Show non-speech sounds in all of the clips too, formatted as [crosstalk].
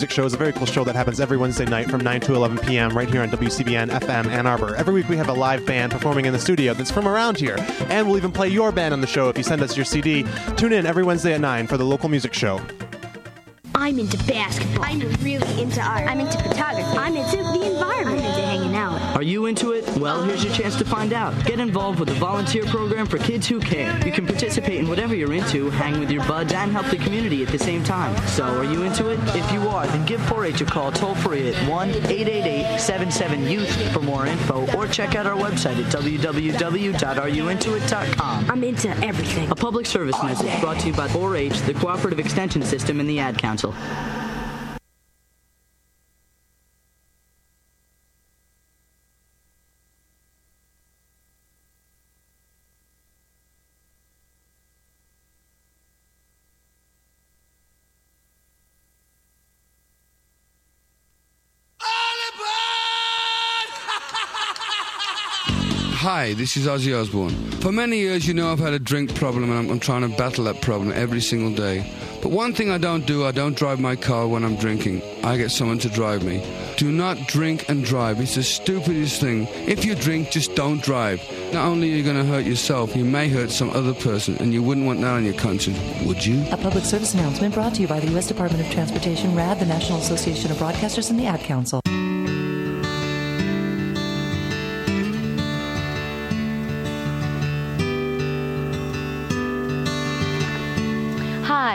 Music show is a very cool show that happens every Wednesday night from 9 to 11 p.m. right here on WCBN FM Ann Arbor. Every week we have a live band performing in the studio that's from around here, and we'll even play your band on the show if you send us your CD. Tune in every Wednesday at 9 for the local music show. I'm into basketball. I'm really into art. I'm into photography. I'm into the environment. Are you into it? Well, here's your chance to find out. Get involved with the volunteer program for kids who care. You can participate in whatever you're into, hang with your buds, and help the community at the same time. So, are you into it? If you are, then give 4-H a call toll free at 1-888-77-YOUTH for more info, or check out our website at www.areyouintoit.com. I'm into everything. A public service message brought to you by 4-H, the Cooperative Extension System, and the Ad Council. Hi, this is Ozzy Osbourne. For many years, you know I've had a drink problem and I'm, I'm, trying to battle that problem every single day. But one thing I don't do, I don't drive my car when I'm drinking. I get someone to drive me. Do not drink and drive. It's the stupidest thing. If you drink, just don't drive. Not only are you going to hurt yourself, you may hurt some other person, and you wouldn't want that on your conscience, would you? A public service announcement brought to you by the U.S. Department of Transportation, RAD, the National Association of Broadcasters, and the Ad Council.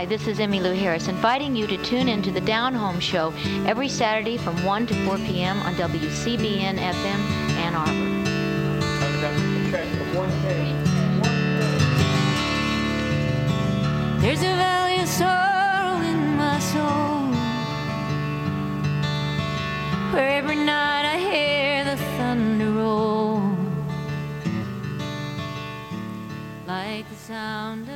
Hi, this is Emmylou Harris, inviting you to tune in to the Down Home Show every Saturday from 1 to 4 p.m. on WCBN FM Ann Arbor. There's a valley of sorrow in my soul, where every night I hear the thunder roll, like the sound of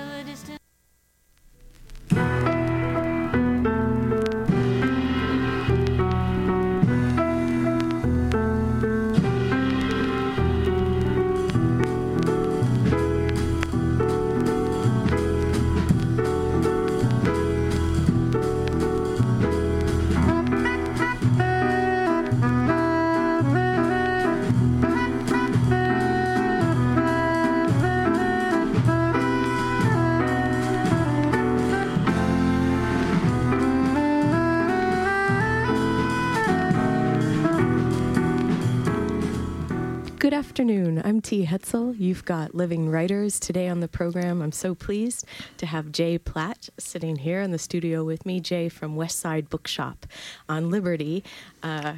afternoon. I'm T. Hetzel. You've got Living Writers today on the program. I'm so pleased to have Jay Platt sitting here in the studio with me. Jay from West Side Bookshop on Liberty, uh,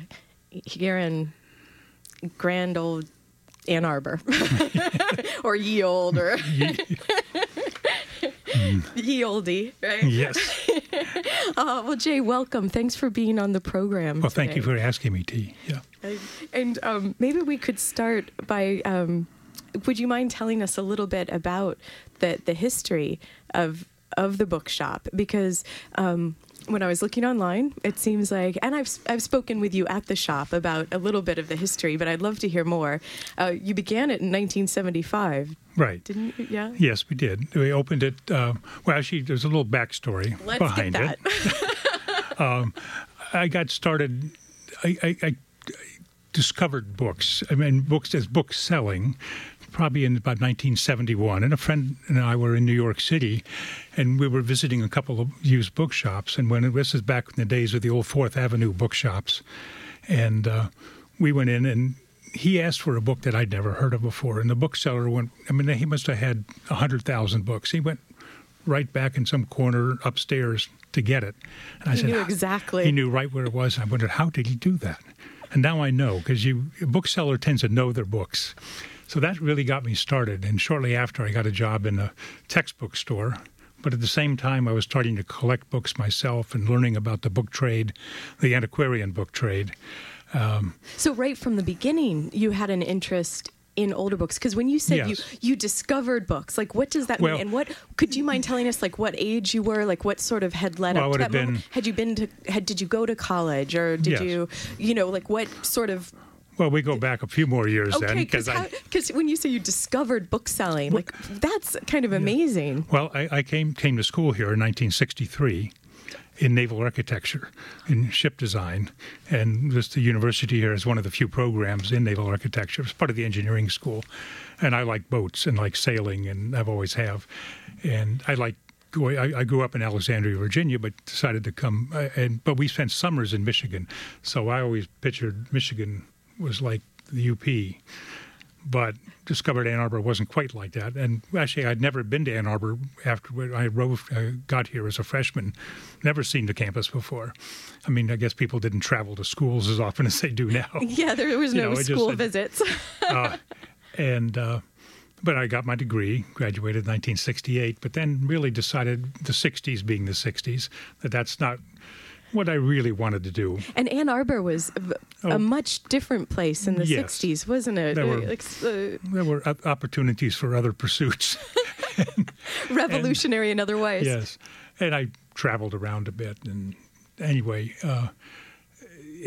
here in grand old Ann Arbor, [laughs] or ye old, or [laughs] ye oldie, right? Yes. [laughs] Uh, well, Jay, welcome. Thanks for being on the program. Well, thank you for asking me, T. Yeah. [laughs] And, um, maybe we could start by. Um, would you mind telling us a little bit about the the history of of the bookshop? Because um, when I was looking online, it seems like, and I've I've spoken with you at the shop about a little bit of the history, but I'd love to hear more. Uh, you began it in 1975, Right. didn't you? Yeah. Yes, we did. We opened it. Uh, well, actually, there's a little backstory Let's behind get it. that. [laughs] um, I got started. I, I, I discovered books. I mean, books as book selling, probably in about 1971. And a friend and I were in New York City, and we were visiting a couple of used bookshops. And when this is back in the days of the old Fourth Avenue bookshops, and uh, we went in and. He asked for a book that I'd never heard of before, and the bookseller went. I mean, he must have had a hundred thousand books. He went right back in some corner upstairs to get it. And I He said, knew exactly. He knew right where it was. I wondered how did he do that. And now I know because you a bookseller tends to know their books. So that really got me started. And shortly after, I got a job in a textbook store. But at the same time, I was starting to collect books myself and learning about the book trade, the antiquarian book trade. Um, So right from the beginning, you had an interest in older books because when you said Yes. you you discovered books, like what does that Well- mean? And what could you mind telling us, like what age you were, like what sort of had led Well, up to would that have moment? been- Had you been to? Had did you go to college or did Yes. you, you know, like what sort of? well, we go back a few more years then Okay, because I. when you say you discovered book selling, like that's kind of amazing. Well, I, I came came to school here in 1963, in naval architecture, in ship design, and this, the university here is one of the few programs in naval architecture. It's part of the engineering school, and I like boats and like sailing, and I've always have, and I like. I, I grew up in Alexandria, Virginia, but decided to come. Uh, and but we spent summers in Michigan, so I always pictured Michigan was like the UP but discovered Ann Arbor wasn't quite like that. And actually, I'd never been to Ann Arbor after I uh, got here as a freshman. Never seen the campus before. I mean, I guess people didn't travel to schools as often [laughs] as they do now. [laughs] Yeah, there was no know, school just, visits. [laughs] uh, and uh, but I got my degree, graduated in 1968. But then really decided the 60s being the 60s that that's not what I really wanted to do. And Ann Arbor was a, oh, much different place in the yes. 60s, wasn't it? There were, uh, there were opportunities for other pursuits. [laughs] Revolutionary and, in other ways. Yes. And I traveled around a bit. And anyway, uh,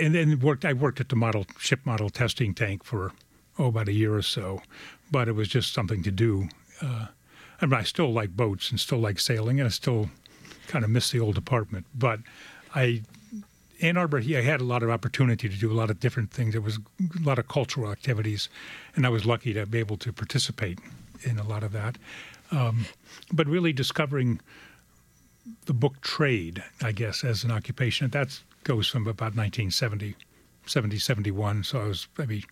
and then worked. I worked at the model ship model testing tank for oh about a year or so, but it was just something to do. Uh, I mean, I still like boats and still like sailing, and I still kind of miss the old apartment. But I Ann Arbor, I had a lot of opportunity to do a lot of different things. There was a lot of cultural activities, and I was lucky to be able to participate in a lot of that. Um, but really discovering the book trade, I guess, as an occupation, that goes from about 1970, 70, 71. So I was maybe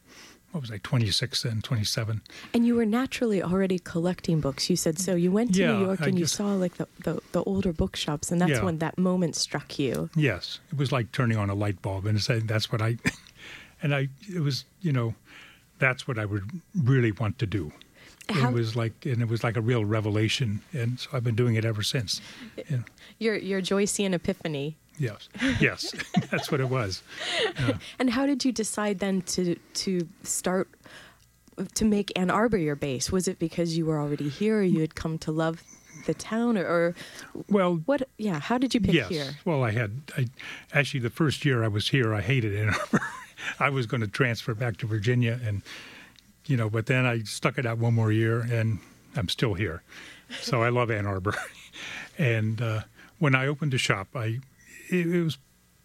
what was I, 26 and 27. And you were naturally already collecting books. You said so. You went to yeah, New York and you saw like the, the, the, older bookshops, and that's yeah. when that moment struck you. Yes, it was like turning on a light bulb, and saying uh, that's what I, [laughs] and I, it was you know, that's what I would really want to do. How, it was like, and it was like a real revelation, and so I've been doing it ever since. Yeah. Your your Joycean epiphany Yes, yes, [laughs] that's what it was. And how did you decide then to to start to make Ann Arbor your base? Was it because you were already here, or you had come to love the town, or, or well, what? Yeah, how did you pick yes. here? Well, I had I actually the first year I was here, I hated Ann Arbor. [laughs] I was going to transfer back to Virginia, and you know, but then I stuck it out one more year, and I'm still here. So I love Ann Arbor, [laughs] and. Uh, when I opened a shop, I it, it was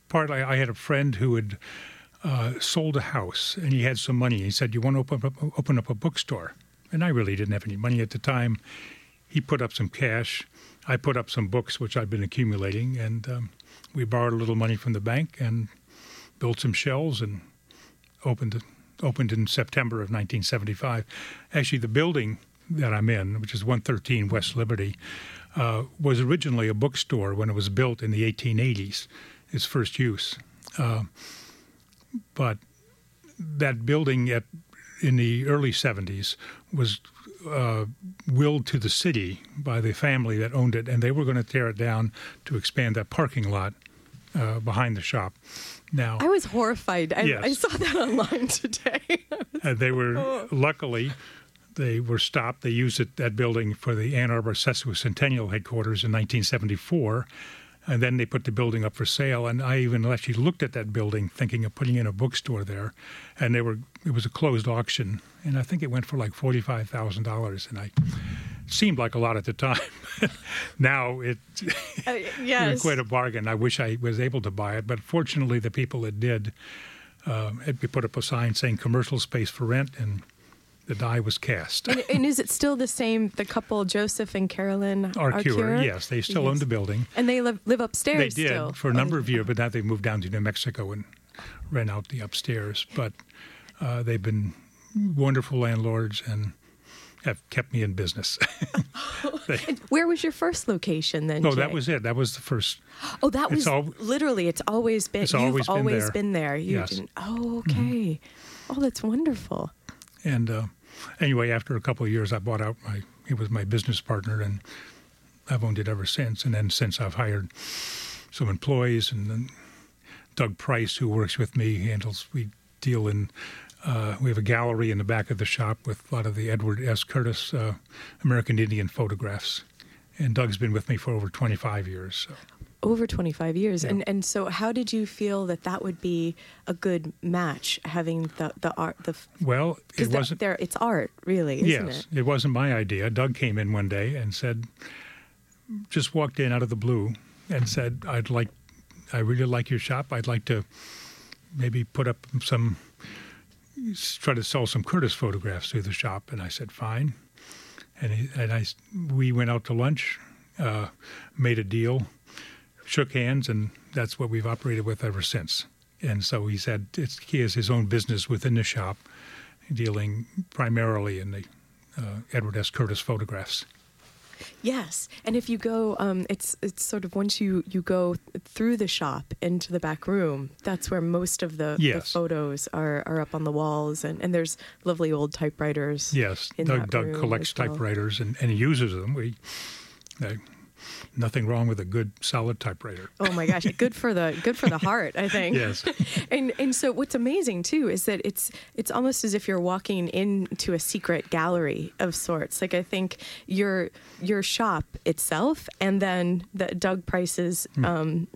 partly I had a friend who had uh, sold a house and he had some money. He said, "You want to open up, open up a bookstore?" And I really didn't have any money at the time. He put up some cash. I put up some books which I'd been accumulating, and um, we borrowed a little money from the bank and built some shelves and opened it. Opened in September of 1975. Actually, the building that I'm in, which is 113 West Liberty, uh, was originally a bookstore when it was built in the 1880s, its first use. Uh, but that building at in the early 70s was uh, willed to the city by the family that owned it, and they were going to tear it down to expand that parking lot uh, behind the shop. Now, I was horrified. I, yes. I saw that [laughs] online today. [laughs] uh, they were oh. luckily they were stopped. They used it, that building for the Ann Arbor Sesquicentennial headquarters in 1974. And then they put the building up for sale. And I even actually looked at that building thinking of putting in a bookstore there. And they were it was a closed auction. And I think it went for like $45,000. And I seemed like a lot at the time. [laughs] now it, uh, [laughs] yes. was quite a bargain. I wish I was able to buy it. But fortunately, the people that did, uh, we put up a sign saying commercial space for rent. And the die was cast. and, and, is it still the same? The couple, Joseph and Carolyn Arcure? Yes, they still yes. own the building. And they live, live upstairs They did still. for a number of years, but now they've moved down to New Mexico and rent out the upstairs. But uh, they've been wonderful landlords and have kept me in business. [laughs] they, [laughs] Where was your first location then? Oh, Jay? that was it. That was the first. Oh, that was all, literally. It's always been. It's you've always been always there. been there. You yes. didn't. Oh, okay. Mm-hmm. Oh, that's wonderful. And uh, anyway, after a couple of years, I bought out my. He was my business partner, and I've owned it ever since. And then since I've hired some employees, and then Doug Price, who works with me, handles. We deal in. Uh, we have a gallery in the back of the shop with a lot of the Edward S. Curtis uh, American Indian photographs. And Doug's been with me for over 25 years. So over 25 years yeah. and and so how did you feel that that would be a good match having the the art the well it wasn't there it's art really isn't yes it? it wasn't my idea doug came in one day and said just walked in out of the blue and said i'd like I really like your shop. I'd like to maybe put up some, try to sell some Curtis photographs through the shop. And I said, fine. And, he, and I, we went out to lunch, uh, made a deal, shook hands, and that's what we've operated with ever since. And so he said it's, he has his own business within the shop, dealing primarily in the uh, Edward S. Curtis photographs. Yes, and if you go, um, it's it's sort of once you you go through the shop into the back room, that's where most of the, the photos are, are up on the walls, and, and there's lovely old typewriters. Yes, Doug, Doug collects well. typewriters and, and he uses them. We, uh, nothing wrong with a good solid typewriter. Oh my gosh, good for the good for the heart, I think. Yes. [laughs] and and so what's amazing too is that it's it's almost as if you're walking into a secret gallery of sorts. Like I think your your shop itself, and then the Doug Price's. Um,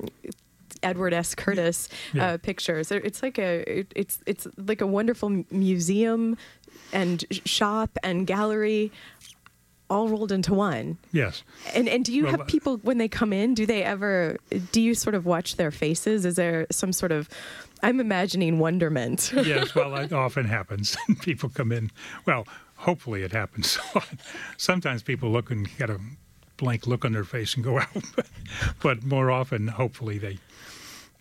Edward S. Curtis Yeah. uh, pictures. It's like a it, it's it's like a wonderful museum and shop and gallery all rolled into one. Yes. And and do you Well, have people when they come in? Do they ever? Do you sort of watch their faces? Is there some sort of? I'm imagining wonderment. [laughs] yes, well, it often happens. [laughs] people come in. Well, hopefully it happens. [laughs] Sometimes people look and get a blank look on their face and go out, but more often, hopefully, they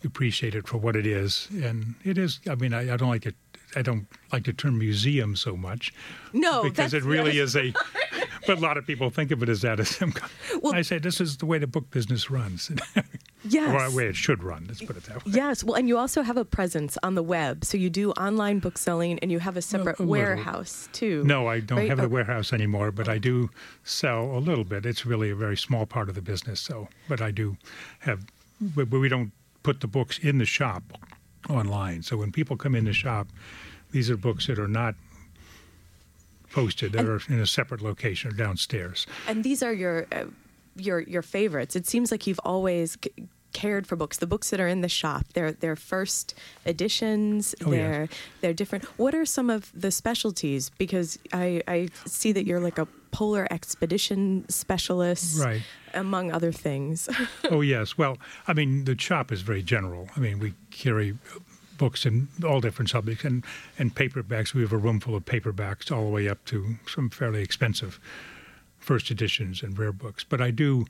appreciate it for what it is. And it is. I mean, I, I don't like it. I don't like the term museum so much. No, because it really is a. But a lot of people think of it as that. As some kind- I say this is the way the book business runs, [laughs] Yes. or the way it should run. Let's put it that way. Yes, well, and you also have a presence on the web, so you do online book selling, and you have a separate a little. warehouse too. No, I don't right? have Oh, the warehouse anymore, but I do sell a little bit. It's really a very small part of the business, so but I do have. But we don't put the books in the shop online. So when people come in the shop, these are books that are not posted. They're in a separate location or downstairs. And these are your uh, your your favorites. It seems like you've always c- cared for books. The books that are in the shop, they're they're first editions. Oh, yes. they're they're different. What are some of the specialties? Because I I see that you're like a polar expedition specialist, Right. Among other things. [laughs] oh yes. Well, I mean the shop is very general. I mean we carry books in all different subjects and and paperbacks. We have a room full of paperbacks all the way up to some fairly expensive first editions and rare books. But I do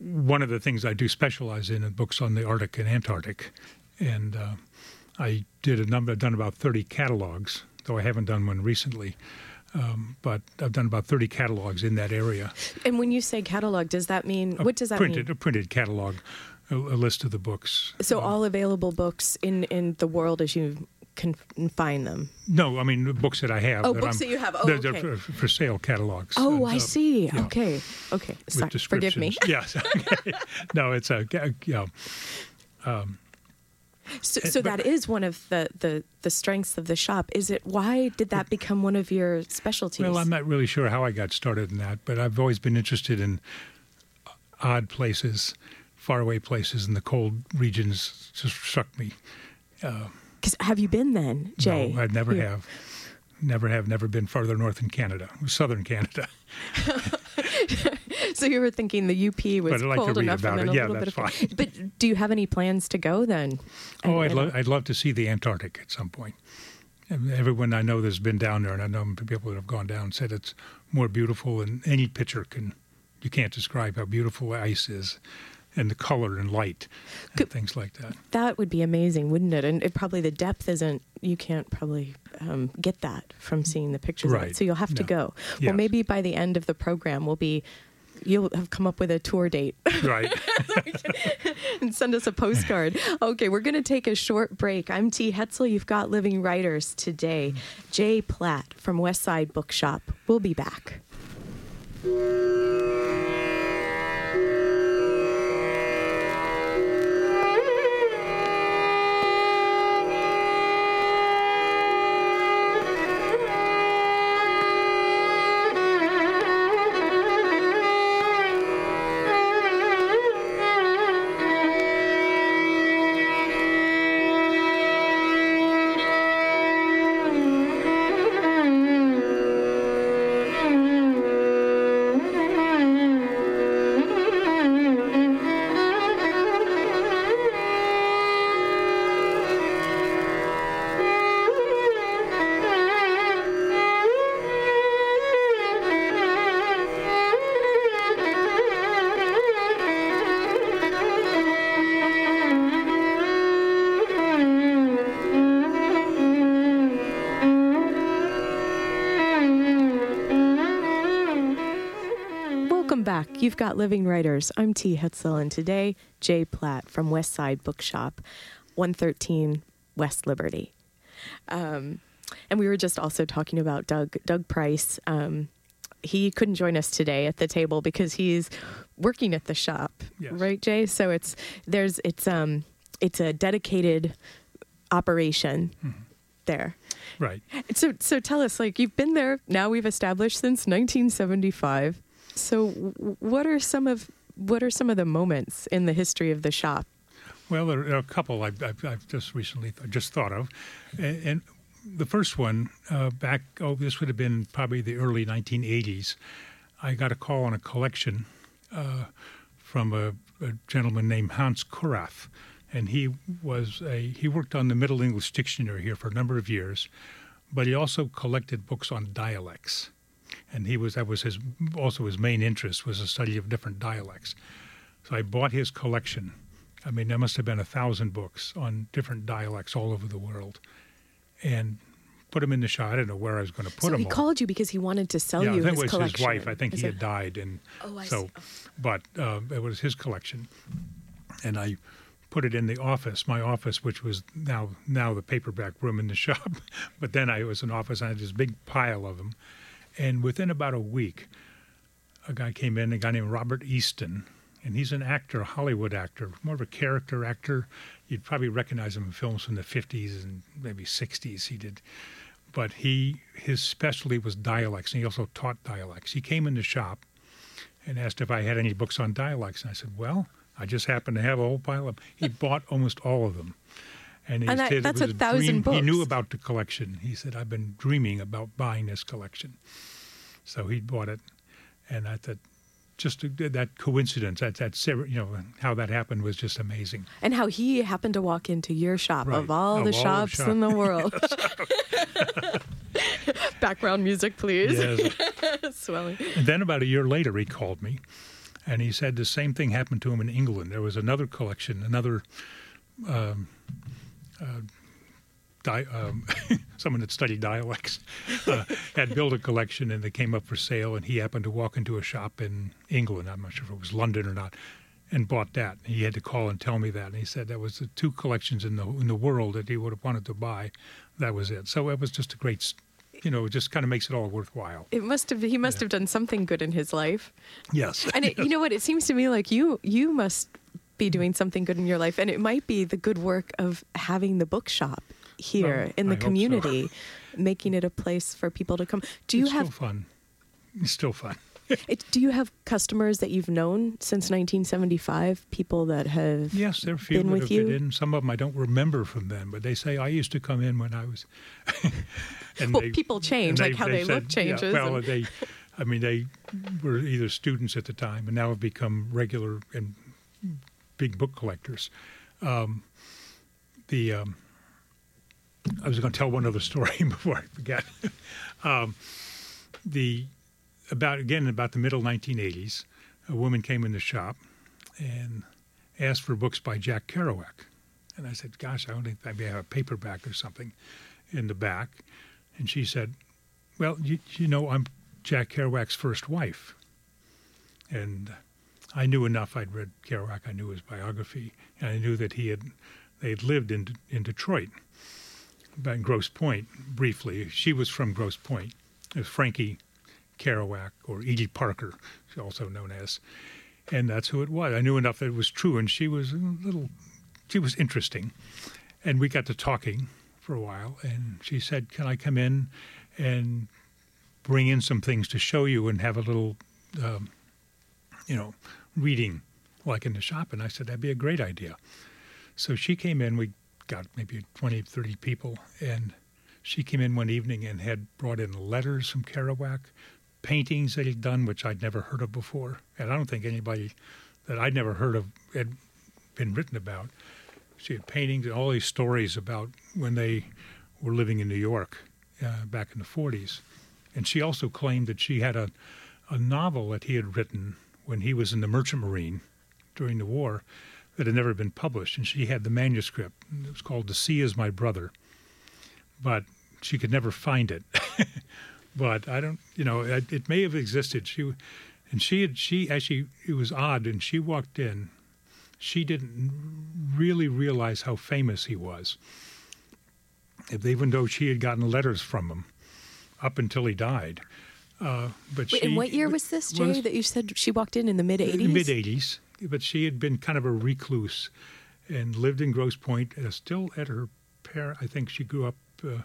one of the things I do specialize in are books on the Arctic and Antarctic, and uh, I did a number. I've done about thirty catalogs, though I haven't done one recently. Um, but I've done about 30 catalogs in that area. and when you say catalog, does that mean A what does that printed, mean? A printed catalog, a, a list of the books. So all available books in in the world as you can find them. No, I mean books that I have. Oh, that books I'm- that you have. Oh, they're, they're okay. for, for sale catalogs. Oh, And, I uh, see. yeah, Okay, okay. Sorry, forgive me. [laughs] yes. [laughs] okay. No, it's a yeah. Um, So, so that is one of the, the, the strengths of the shop. Is it? Why did that become one of your specialties? Well, I'm not really sure how I got started in that, but I've always been interested in odd places, faraway places, and the cold regions just struck me. Uh, 'Cause have you been then, Jay? no, I never have. Never have. Never been farther north in Canada, southern Canada. [laughs] So you were thinking the UP was But I'd like to cold read enough, about and it. a Yeah, little that's bit of. fine. But do you have any plans to go then? Oh, I'd, lo- I'd love to see the Antarctic at some point. Everyone I know that's been down there, and I know people that have gone down, said it's more beautiful than any picture can. You can't describe how beautiful ice is, and the color and light, and things like that. That would be amazing, wouldn't it? And it probably the depth isn't. You can't probably um, get that from seeing the pictures. Right. So you'll have to No. go. Yes. Well, maybe by the end of the program, we'll be. You'll have come up with a tour date. Right. [laughs] and send us a postcard. Okay, we're going to take a short break. I'm T. Hetzel. You've got Living Writers today. Jay Platt from Westside Bookshop. We'll be back. You've got Living Writers. I'm T. Hetzel, and today, Jay Platt from West Side Bookshop, 113 West Liberty. Um, and we were just also talking about Doug Doug Price. Um, he couldn't join us today at the table because he's working at the shop, Yes. right, Jay? So it's there's it's um it's a dedicated operation there. Right. So so tell us, like you've been there now. We've established since 1975. So what are some of what are some of the moments in the history of the shop? Well, there are a couple I've, I've, I've just recently just thought of, and, the first one uh, back oh this would have been probably the early 1980s. I got a call on a collection uh, from a, a gentleman named Hans Kurath, and he was a he worked on the Middle English Dictionary here for a number of years, but he also collected books on dialects, and he was that was his also his main interest was the study of different dialects. So I bought his collection. I mean, there must have been a thousand books on different dialects all over the world, and put them in the shop. I didn't know where I was going to put so them. he all. called you because he wanted to sell yeah, you I think his it was collection. his wife. I think Is he it- had died, and Oh, I so, see. but uh, it was his collection, and I put it in the office, my office, which was now now the paperback room in the [laughs] shop, but then I it was an office. I had this big pile of them, and within about a week, a guy came in, a guy named Robert Easton, and he's an actor, a Hollywood actor, more of a character actor. You'd probably recognize him in films from the 50s and maybe 60s. He did, but he his specialty was dialects, and he also taught dialects. He came in the shop and asked if I had any books on dialects, and I said, "Well, I just happen to have a whole pile of." He [laughs] bought almost all of them. And, he And that- said it that's a thousand dream. He knew about the collection. He said, "I've been dreaming about buying this collection." So he bought it, and I thought, just that coincidence, that that you know how that happened was just amazing. and how he happened to walk into your shop Right. of all Of the all shops shop- in the [laughs] world. [laughs] Background music, please. Yes. [laughs] Swelling. And then about a year later, he called me, and he said the same thing happened to him in England. There was another collection, another um, uh, di- um, [laughs] someone that studied dialects uh, had built a collection, and they came up for sale. And he happened to walk into a shop in England. I'm not sure if it was London or not. And bought that. He had to call and tell me that. And he said that was the two collections in the in the world that he would have wanted to buy. That was it. So it was just a great, you know, it just kind of makes it all worthwhile. It must have. He must have done something good in his life. Yes. And it, you know what? It seems to me like you you must be doing something good in your life, and it might be the good work of having the bookshop here Well, in I the so. community, making it a place for people to come. Do you it's have still fun? It's still fun. [laughs] it, do you have customers that you've known since 1975? People that have Yes, there are few been that with have you. been in. Some of them I don't remember from then, but they say I used to come in when I was. [laughs] and Well, people change, like how they look changes Yeah, well, and- they, I mean, they were either students at the time and now have become regular and big book collectors. Um, the um, I was going to tell one other story [laughs] before I forget. um, the about again about the middle 1980s, a woman came in the shop and asked for books by Jack Kerouac, and I said, "Gosh, I only I have a paperback or something in the back," and she said, "Well, you, you know, I'm Jack Kerouac's first wife," and I knew enough. I'd read Kerouac. I knew his biography, and I knew that he had they had lived in in Detroit, in Grosse Pointe briefly. She was from Grosse Pointe. It was Frankie Kerouac or Edie Parker, also known as, and that's who it was. I knew enough that it was true, and she was a little, she was interesting, and we got to talking for a while, and she said, "Can I come in and bring in some things to show you and have a little, um, you know, reading like in the shop?" And I said, "That'd be a great idea." So she came in. We got maybe 20, 30 people, and she came in one evening and had brought in letters from Kerouac, paintings that he'd done, which I'd never heard of before. And I don't think anybody that I'd never heard of had been written about. She had paintings and all these stories about when they were living in New York uh, back in the 40s. And she also claimed that she had a, a novel that he had written when he was in the Merchant Marine during the war that had never been published. And she had the manuscript. It was called The Sea is My Brother. But she could never find it. [laughs] but I don't, you know, it, it may have existed. She, And she had she actually it was odd. And she walked in. She didn't really realize how famous he was. Even though she had gotten letters from him up until he died. Uh, but Wait, she, and what year was this, Jay? was- that you said she walked in in the mid '80s. Mid '80s, but she had been kind of a recluse and lived in Grosse Pointe. Uh, still at her parent, I think she grew up uh,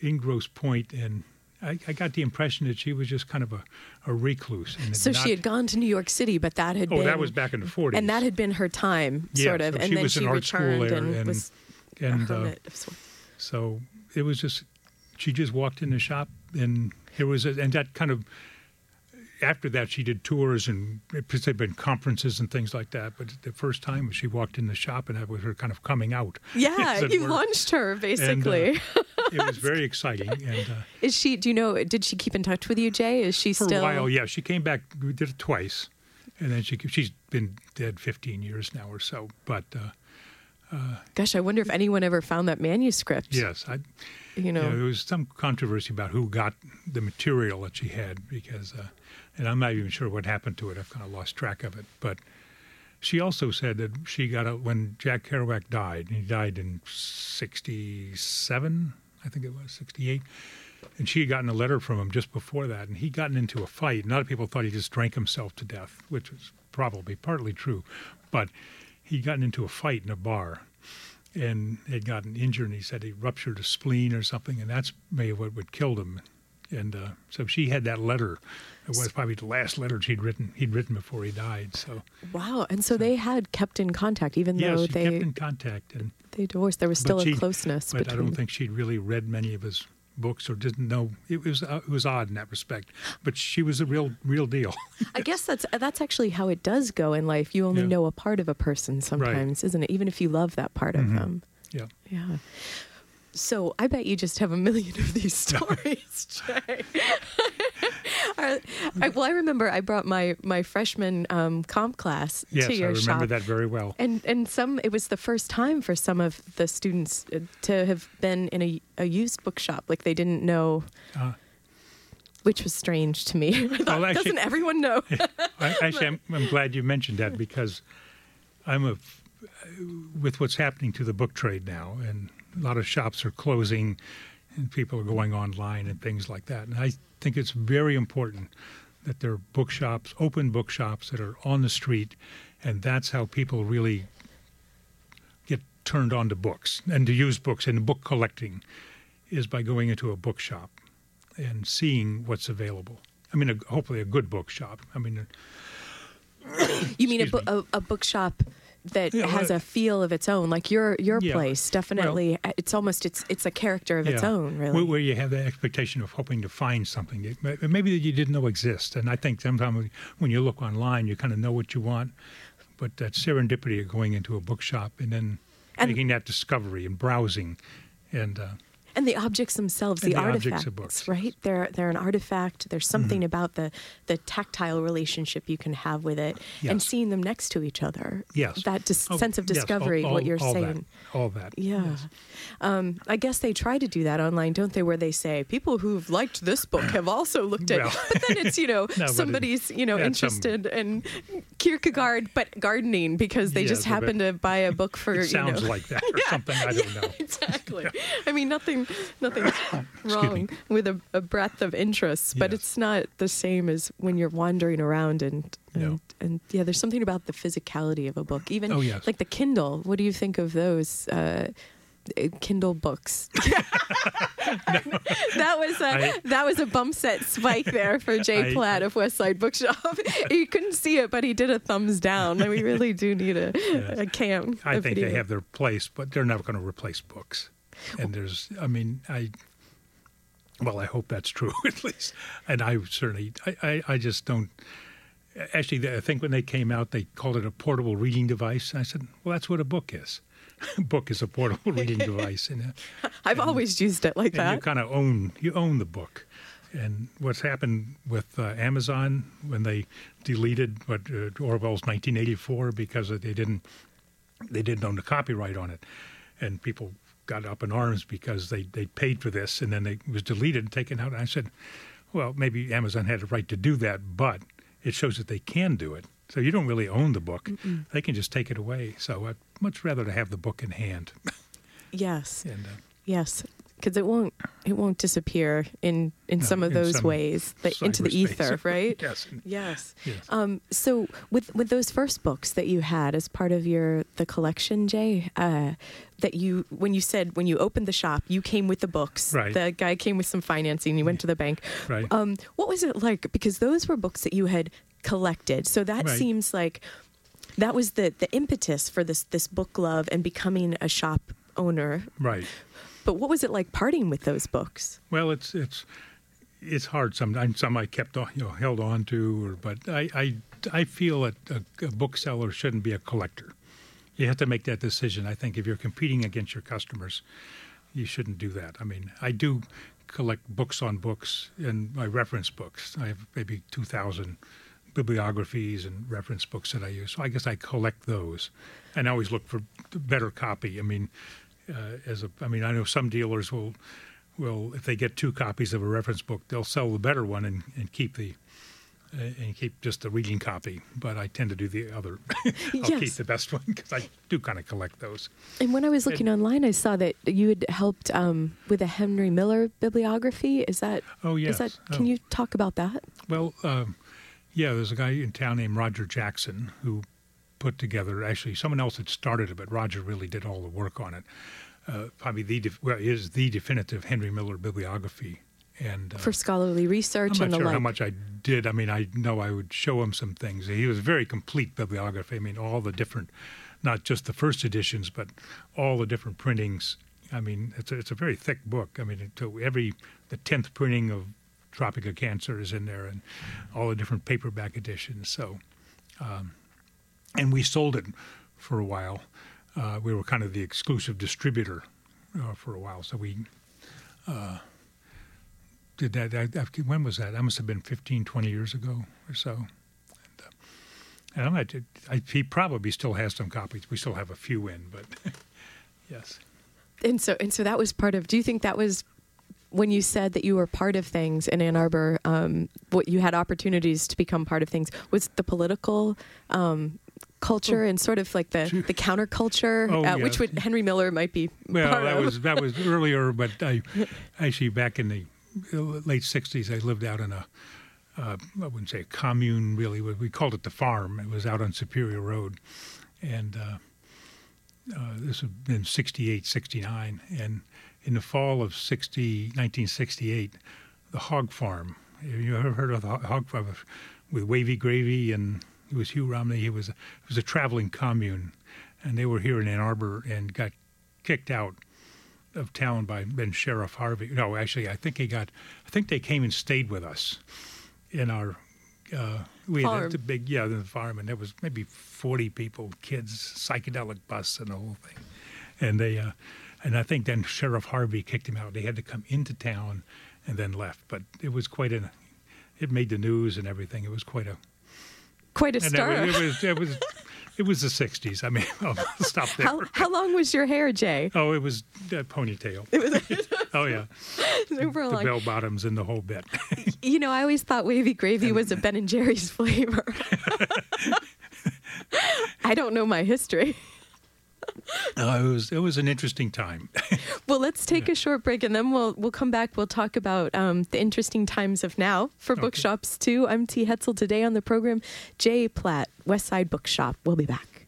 in Grosse Pointe, and I, I got the impression that she was just kind of a, a recluse. And So not- she had gone to New York City, but that had Oh, been that was back in the 40s. and that had been her time, Yeah, sort of. so and she then was she in art school returned there, and, and- was and, a uh, hermit. So it was just she just walked in the shop, and there was a, and that kind of after that she did tours and because they've been conferences and things like that. But the first time she walked in the shop, and that was her kind of coming out. [laughs] Yeah, you launched her And, uh, basically. it was very exciting, and uh, [laughs] Is she? Do you know? Did she keep in touch with you, Jay? Is she for still? a while, yeah, she came back. We did it twice, and then she she's been dead 15 years now or so. But uh, Gosh, I wonder if anyone ever found that manuscript. yes, I. You know. There was some controversy about who got the material that she had because, uh, and I'm not even sure what happened to it. I've kind of lost track of it. But she also said that she got a, when Jack Kerouac died, and he died in '67, I think it was '68, and she had gotten a letter from him just before that, and he'd gotten into a fight. And a lot of people thought he just drank himself to death, which was probably partly true, but he'd gotten into a fight in a bar and had gotten injured. And he said he ruptured a spleen or something, and that's maybe what would killed him. And uh, so she had that letter. It was probably the last letter she'd written. He'd written before he died. So Wow. And so they had kept in contact, even though she they kept in contact. And they divorced. There was still a she- closeness But between. I don't think she'd really read many of his books or didn't know. It was uh, it was odd in that respect. But she was a real real deal. [laughs] I guess that's that's actually how it does go in life. You only Yeah. know a part of a person sometimes, isn't it? Even if you love that part of Mhm. them. yeah. Yeah. So I bet you just have a million of these [laughs] stories, Jay. [laughs] [laughs] I, well, I remember I brought my my freshman um, comp class Yes, to your shop. Yes, I remember shop. that very well. And and some it was the first time for some of the students uh, to have been in a, a used bookshop like they didn't know Uh, which was strange to me. [laughs] I thought, Well, actually- doesn't everyone know? [laughs] I, actually, I'm, I'm glad you mentioned that because I'm a with what's happening to the book trade now, and a lot of shops are closing, and people are going online and things like that. And I think it's very important that there are bookshops, open bookshops that are on the street, and that's how people really get turned on to books and to use books and book collecting is by going into a bookshop and seeing what's available. I mean, a, hopefully a good bookshop. I mean, you mean a, bu- a, a bookshop that Yeah, has well- a feel of its own, like your your Yeah. place? Definitely, uh, it's almost it's it's a character of its own, really. where you have the expectation of hoping to find something, that maybe that you didn't know exist. And I think sometimes when you look online, you kind of know what you want, but that serendipity of going into a bookshop and then And- making that discovery and browsing, and uh, And the objects themselves, the, the artifacts, books. right? They're they're an artifact. There's something Mhm. about the the tactile relationship you can have with it, and seeing them next to each other. yes, that dis- Oh, sense of yes, all- discovery. all- what you're all that, saying. all that. Yeah. Um, I guess they try to do that online, don't they? Where they say people who've liked this book have also looked at, Well. [laughs] but then it's you know [laughs] No, somebody's you know yeah, some- interested in Kierkegaard, but gardening because they Yes, just a bit. happen to buy a book for It you know. sounds like that [laughs] or something. I don't know. exactly. I mean, nothing, [laughs] nothing [coughs] wrong with a, a breadth of interests, but Yes. it's not the same as when you're wandering around and. And, No. and yeah, there's something about the physicality of a book. Even Oh, yes. like the Kindle. What do you think of those uh, uh, Kindle books? [laughs] [laughs] that was a I- that was a bump set spike there for Jay I- Platt of West Side Bookshop. you couldn't see it, but he did a thumbs down. And we really do need a, Yes. a cam. I think video. they have their place, but they're never going to replace books. And there's, I mean, I, well, I hope that's true [laughs] at least. And I certainly, I, I, I just don't. Actually, I think when they came out, they called it a portable reading device. I said, well, that's what a book is. a [laughs] book is a portable reading [laughs] device, and, I've always used it like and you that. kind of own you own the book. And what's happened with uh, Amazon when they deleted what uh, Orwell's 1984 because they didn't they didn't own the copyright on it, and people got up in arms because they, they paid for this and then it was deleted and taken out. And I said, well, maybe Amazon had a right to do that, but it shows that they can do it. So you don't really own the book; Mm-mm. they can just take it away. So I'd much rather to have the book in hand. Yes. [laughs] and, uh, Yes, because it won't it won't disappear in in No, some of in those some ways, into the ether, right? [laughs] Yes. Yes. Yes. Um, so with with those first books that you had as part of your the collection, Jay, uh, that you when you said when you opened the shop, you came with the books. Right. The guy came with some financing. You went to the bank. Right. Um, what was it like? Because those were books that you had collected. So that Right. seems like that was the the impetus for this this book love and becoming a shop owner. Right. But what was it like parting with those books? Well, it's it's it's hard sometimes. Some I kept on, you know held on to, or, but I I, I feel that a, a bookseller shouldn't be a collector. You have to make that decision. I think if you're competing against your customers, you shouldn't do that. I mean, I do collect books on books and my reference books. I have maybe two thousand bibliographies and reference books that I use. So I guess I collect those, and I always look for better copy. I mean, as a, I mean, I know some dealers will, will if they get two copies of a reference book, they'll sell the better one and, and keep the, uh, and keep just the reading copy. But I tend to do the other. [laughs] I'll keep the best one because I do kind of collect those. And when I was looking online, I saw that you had helped um, with a Henry Miller bibliography. Is that? Oh, yes. Is that? Can Oh. you talk about that? Well, um, yeah, there's a guy in town named Roger Jackson who put together. Actually, someone else had started it, but Roger really did all the work on it. Uh, probably the def- well, is the definitive Henry Miller bibliography. And uh, For scholarly research I'm and not the sure like. how much I did. I mean, I know I would show him some things. He was a very complete bibliography. I mean, all the different, not just the first editions, but all the different printings. I mean, it's a, it's a very thick book. I mean, it, every the tenth printing of Tropic of Cancer is in there, and all the different paperback editions. So, um, and we sold it for a while. Uh, we were kind of the exclusive distributor uh, for a while. So we. Uh, did that, that, that- when was that? That must have been 15, 20 years ago or so. And, uh, and not, I, he probably still has some copies. We still have a few in, but [laughs] yes. And so, and so that was part of. Do you think that was when you said that you were part of things in Ann Arbor? Um, what you had opportunities to become part of things was the political um, culture and sort of like the the counterculture, Oh, uh, which would Henry Miller might be Well, that of. was that was [laughs] earlier, but I actually back in the late '60s, I lived out in a uh, I wouldn't say a commune really. We called it the farm. It was out on Superior Road, and uh, uh, this had been 68, 69, and in the fall of 60, 1968, the hog farm. Have you ever heard of the hog farm with Wavy Gravy and it was Hugh Romney? He was it was a traveling commune, and they were here in Ann Arbor and got kicked out of town by then Sheriff Harvey. No, actually, I think he got. I think they came and stayed with us in our. Uh, we had Farm. a big yeah the farm, and there was maybe forty people, kids, psychedelic bus, and the whole thing. And they, uh, and I think then Sheriff Harvey kicked him out. They had to come into town and then left. But it was quite a. It made the news and everything. It was quite a. Quite a star. It was, it was. It was. It was the '60s. I mean, [laughs] I'll stop there. how how long was your hair, Jay? Oh, it was a ponytail. It was. A, [laughs] oh yeah, Super the long. bell bottoms and the whole bit. [laughs] You know, I always thought wavy gravy was a Ben and Jerry's flavor. I don't know my history. [laughs] Uh, it was it was an interesting time. [laughs] Well, let's take a short break and then we'll we'll come back. We'll talk about um, the interesting times of now for bookshops too. I'm T. Hetzel today on the program. Jay Platt, West Side Bookshop. We'll be back.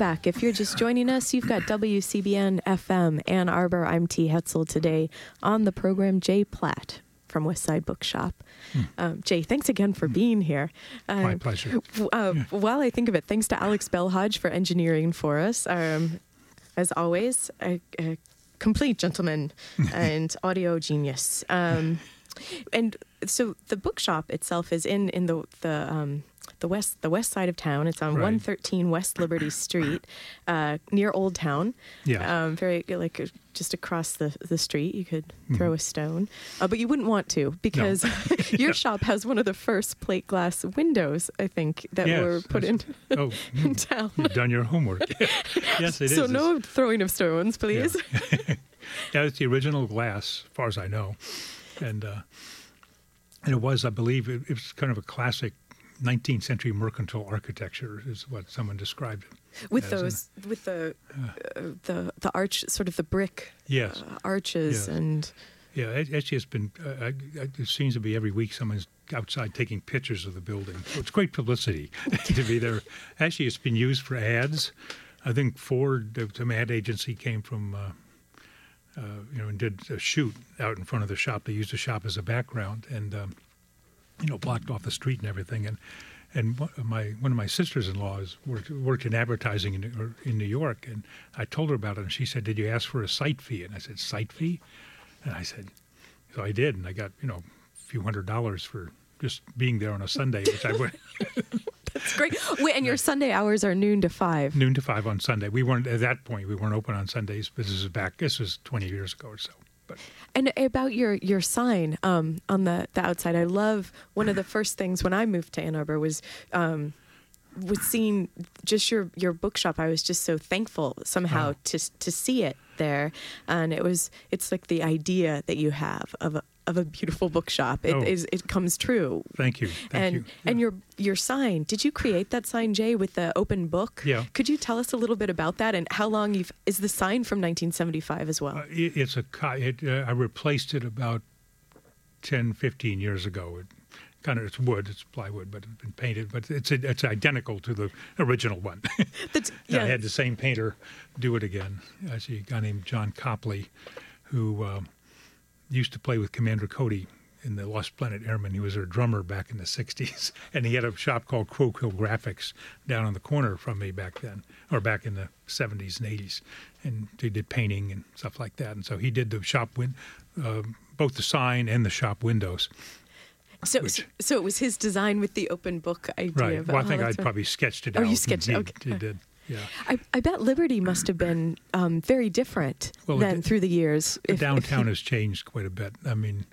Back. If you're just joining us, you've got WCBN FM Ann Arbor. I'm T. Hetzel today on the program. Jay Platt from Westside Bookshop. Um, Jay, thanks again for being here. Hmm. My Um, pleasure. w- Uh, While I think of it, thanks to Alex Belhodge for engineering for us. Um, as always, a, a complete gentleman [laughs] and audio genius. Um, and so the bookshop itself is in in the the um, the west the west side of town. It's on Right. 113 West Liberty Street, uh, near Old Town. Yeah. Um, very like uh, just across the the street. You could Mm-hmm. throw a stone, uh, but you wouldn't want to because [laughs] [laughs] your shop has one of the first plate glass windows. I think that Yes, were put in oh, [laughs] in town. You've done your homework. yes, it is. so It's- no throwing of stones, please. Yeah, it's the original glass, as far as I know, and uh, and it was, I believe, it, it was kind of a classic 19th century mercantile architecture, is what someone described it. with as, and- those with the uh, the the arch sort of the brick Yes. uh, arches Yes. and Yeah, it, it's been. Uh, it seems to be every week someone's outside taking pictures of the building. So it's great publicity [laughs] to be there. Actually, it's been used for ads. I think Ford, uh, some ad agency, came from. Uh, uh, you know, and did a shoot out in front of the shop. They used the shop as a background, and um, you know, blocked off the street and everything. And and one of my one of my sisters-in-laws worked worked in advertising in, in New York, and I told her about it, and she said, "Did you ask for a site fee?" And I said, "Site fee?" And I said, "So I did, and I got you know a few hundred dollars for just being there on a Sunday, which I went [laughs] [laughs] That's great. Wait, and your Sunday hours are noon to five. noon to five on Sunday. We weren't at that point. We weren't open on Sundays. This is back. This was twenty years ago or so. But And about your your sign um, on the the outside, I love one of the first things when I moved to Ann Arbor was. Um, was seeing just your your bookshop. I was just so thankful somehow Oh. to to see it there, and it was it's like the idea that you have of a, of a beautiful bookshop. It Oh. is it comes true. thank you. Thank and you. and your your sign. Did you create that sign, Jay, with the open book? Yeah. Could you tell us a little bit about that and how long you've is the sign from 1975 as well? Uh, it, it's a it, uh, I replaced it about 10, 15 years ago. It kind of it's wood, it's plywood, but it's been painted. But it's it's identical to the original one. [laughs] That's, I had the same painter do it again. Actually, a guy named John Copley, who um, used to play with Commander Cody in the Lost Planet Airmen. He was their drummer back in the '60s, [laughs] and he had a shop called Crow Hill Graphics down on the corner from me back then, or back in the '70s and '80s, and he did painting and stuff like that. And so he did the shop win, uh, both the sign and the shop windows. So, so it was his design with the open book idea. Right. Well, I oh, think I that's right. probably sketched it out. Oh, you sketched it, okay. he did. Yeah. I, I bet Liberty must have been um, very different Well, it then through the years. The if- if downtown you- [laughs] has changed quite a bit. I mean,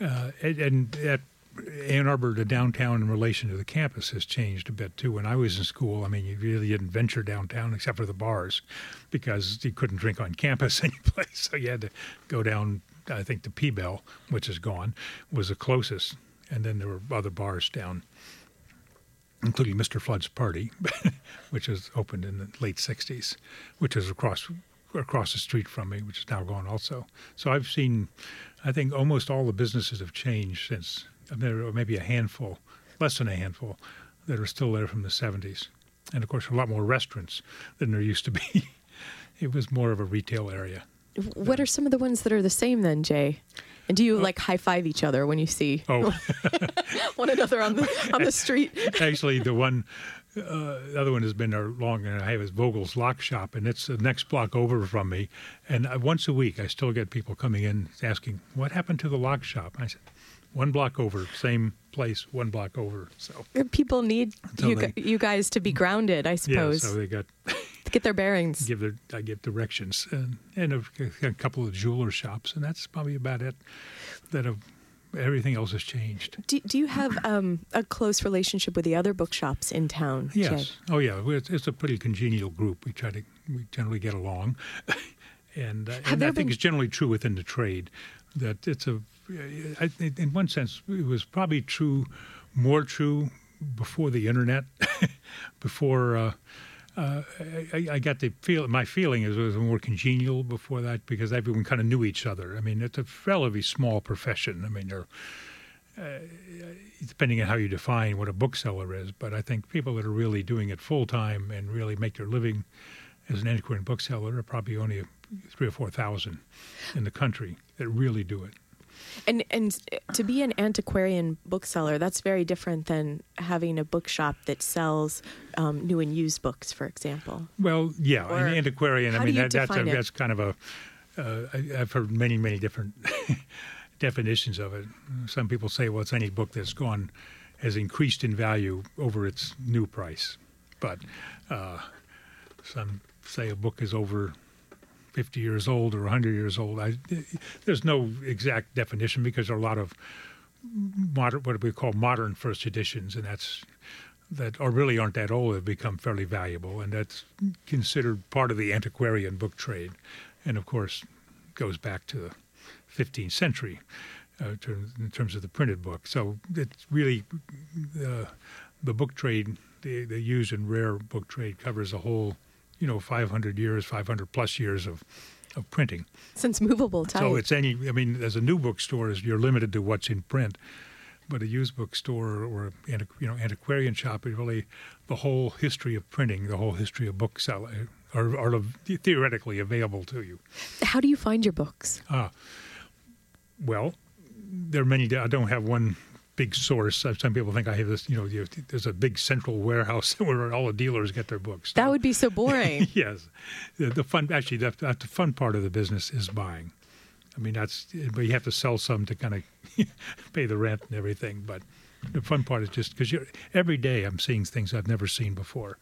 uh, and, and at Ann Arbor, the downtown in relation to the campus has changed a bit too. When I was in school, I mean, you really didn't venture downtown except for the bars because you couldn't drink on campus [laughs] anyplace. So you had to go down. I think the P Bell, which is gone, was the closest, and then there were other bars down, including Mr. Flood's Party, [laughs] which was opened in the late '60s, which is across across the street from me, which is now gone also. So I've seen, I think almost all the businesses have changed since. Uh, there are maybe a handful, less than a handful, that are still there from the '70s, and of course a lot more restaurants than there used to be. [laughs] it was more of a retail area. What are some of the ones that are the same then, Jay? And do you like high five each other when you see Oh. [laughs] one another on the on the street? [laughs] Actually, the one, uh, the other one has been there long, and I have is Vogel's Lock Shop, and it's the next block over from me. And uh, once a week, I still get people coming in asking, "What happened to the lock shop?" And I said, "One block over, same place, one block over." So People need you, they- you guys to be grounded, I suppose. yeah, so they got get their bearings. give their I give directions, and and a, a couple of jeweler shops, and that's probably about it. That have, everything else has changed. Do, do you have um, a close relationship with the other bookshops in town? Jay? Yes. Oh, yeah. It's, it's a pretty congenial group. We try to we generally get along, [laughs] and, uh, and I think been- it's generally true within the trade that it's a. I, in one sense, it was probably true, more true before the internet, [laughs] before. Uh, uh, I, I got the feel. My feeling is it was more congenial before that because everyone kind of knew each other. I mean, it's a relatively small profession. I mean, uh, depending on how you define what a bookseller is, but I think people that are really doing it full time and really make their living as an antiquarian bookseller are probably only three or four thousand in the country that really do it. And and to be an antiquarian bookseller, that's very different than having a bookshop that sells um, new and used books, for example. Well, yeah, Or an antiquarian. I mean, that, that's a, that's kind of a. Uh, I've heard many, many different [laughs] definitions of it. Some people say, well, it's any book that's gone has increased in value over its new price, but uh, some say a book is over 50 years old or 100 years old. I, there's no exact definition because there are a lot of modern, what we call modern first editions, and that's that or really aren't that old have become fairly valuable, and that's considered part of the antiquarian book trade, and of course goes back to the 15th century uh, to, in terms of the printed book. So it's really uh, the book trade, the, the used and rare book trade covers a whole, you know, 500 years, 500 plus years of of printing. Since movable type. So it's any. I mean, as a new bookstore, is you're limited to what's in print, but a used bookstore or you know antiquarian shop is really the whole history of printing, the whole history of bookselling are, are theoretically available to you. How do you find your books? Ah, well, there are many. I don't have one big source. Some people think I have this. You know, you- there's a big central warehouse [laughs] where all the dealers get their books. That would be so boring. [laughs] yes, the, the fun actually the, the fun part of the business is buying. I mean that's but you have to sell some to kind of [laughs] pay the rent and everything. But the fun part is just because every day I'm seeing things I've never seen before,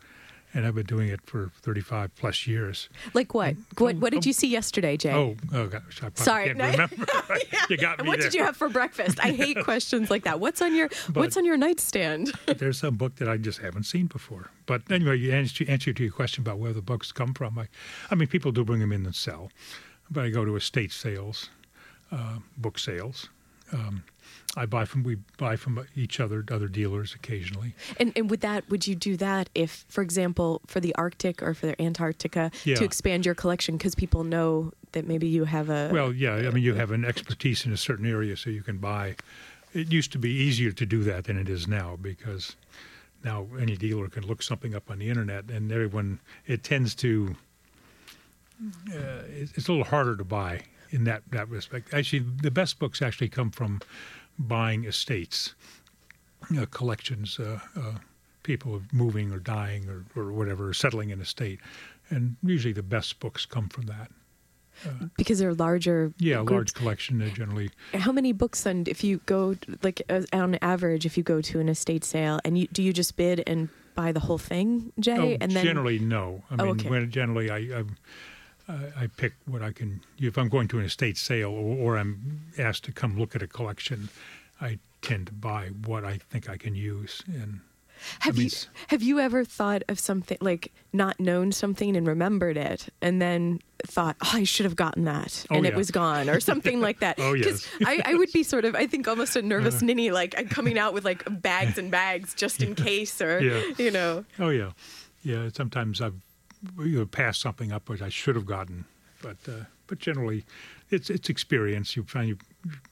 and I've been doing it for 35 plus years. Like what? What, what did you see yesterday, Jay? Oh, oh gosh, I [laughs] Sorry, can't no. remember. [laughs] [laughs] you got And me what there. did you have for breakfast? I hate questions like that. What's on your What's on your nightstand? There's some book that I just haven't seen before. But anyway, you answer, answer to your question about where the books come from. I, I mean, people do bring them in and sell, but I go to estate sales, uh, book sales. Um, I buy from we buy from each other, other dealers occasionally. And and with that, would you do that if, for example, for the Arctic or for the Antarctica, Yeah. to expand your collection because people know that maybe you have a Well, yeah, I mean, you have an expertise in a certain area, so you can buy. It used to be easier to do that than it is now because now any dealer can look something up on the internet, and everyone it tends to. Uh, it's a little harder to buy in that that respect. Actually, the best books actually come from buying estates, you know, collections, uh, uh, people moving or dying or, or whatever, settling in a state, and usually the best books come from that. because they're larger. Yeah, a large collection. They generally. How many books and if you go like uh, on average, if you go to an estate sale and you do you just bid and buy the whole thing, Jay? Oh, and then generally, no. I Oh, mean, okay. when generally I, I I pick what I can. If I'm going to an estate sale or, or I'm asked to come look at a collection, I tend to buy what I think I can use. And have mean, you have you ever thought of something like not known something and remembered it and then thought oh, I should have gotten that Oh, and it was gone or something like that? [laughs] Oh, yes. I, I would be sort of I think almost a nervous Uh. ninny like I'm coming out with like bags and bags just in [laughs] case or Yeah. you know. oh yeah, yeah. Sometimes I've you know, passed something up which I should have gotten, but uh, but generally, it's it's experience. You find you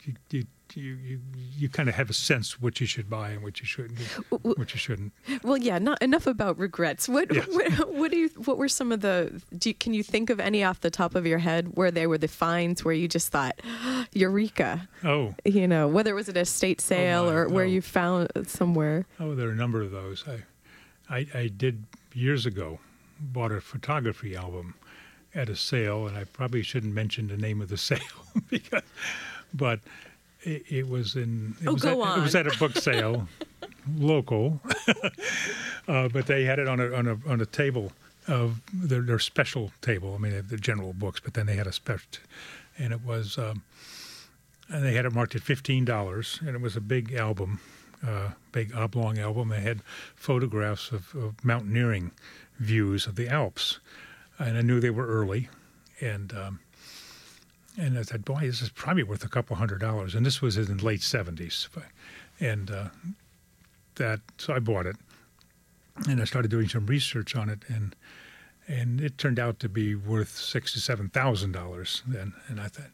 you. you you, you, you kind of have a sense what you should buy and what you shouldn't, what you shouldn't. Well, yeah, not enough about regrets. What Yes. what, what do you what were some of the do you, can you think of any off the top of your head where there were the finds where you just thought [gasps] eureka, Oh, you know, whether it was at a estate sale my, or where oh. you found somewhere. Oh, there are a number of those. I, I, I did years ago bought a photography album at a sale, and I probably shouldn't mention the name of the [laughs] sale because, but it, it was in. It Oh, was go at, It was at a book [laughs] sale, local, [laughs] uh, but they had it on a on a on a table of their, their special table. I mean, they have the general books, but then they had a special, and it was. Um, and they had it marked at fifteen dollars, and it was a big album, uh, big oblong album. They had photographs of, of mountaineering views of the Alps, and I knew they were early, and um, and I said, "Boy, this is probably worth a couple hundred dollars." And this was in the late seventies, and uh, that so I bought it, and I started doing some research on it, and and it turned out to be worth six to seven thousand dollars then. And I thought,